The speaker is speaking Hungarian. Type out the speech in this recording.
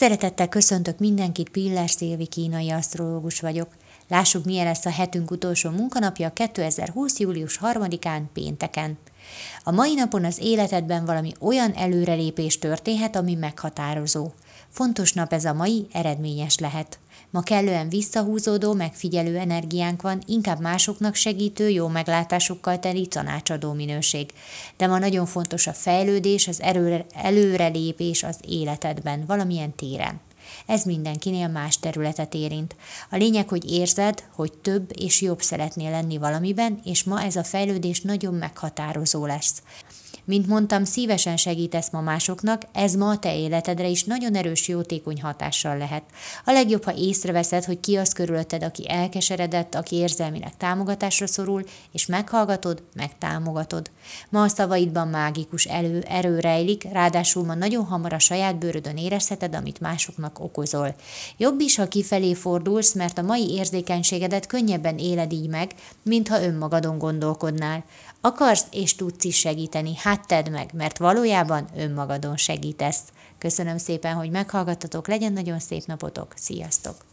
Szeretettel köszöntök mindenkit, Pillás Szilvi kínai asztrológus vagyok. Lássuk, milyen lesz a hetünk utolsó munkanapja 2020. július 3-án, pénteken. A mai napon az életedben valami olyan előrelépés történhet, ami meghatározó. Fontos nap ez a mai, eredményes lehet. Ma kellően visszahúzódó, megfigyelő energiánk van, inkább másoknak segítő, jó meglátásokkal teli tanácsadó minőség. De ma nagyon fontos a fejlődés, az erőre, előrelépés az életedben, valamilyen téren. Ez mindenkinél más területet érint. A lényeg, hogy érzed, hogy több és jobb szeretnél lenni valamiben, és ma ez a fejlődés nagyon meghatározó lesz. Mint mondtam, szívesen segítesz ma másoknak, ez ma a te életedre is nagyon erős jótékony hatással lehet. A legjobb, ha észreveszed, hogy ki az körülötted, aki elkeseredett, aki érzelmileg támogatásra szorul, és meghallgatod, megtámogatod. Ma a szavaidban mágikus elő, erő rejlik, ráadásul ma nagyon hamar a saját bőrödön érezheted, amit másoknak okozol. Jobb is, ha kifelé fordulsz, mert a mai érzékenységedet könnyebben éled így meg, mintha önmagadon gondolkodnál. Akarsz és tudsz is segíteni, hát tedd meg, mert valójában önmagadon segítesz. Köszönöm szépen, hogy meghallgattatok, legyen nagyon szép napotok, sziasztok!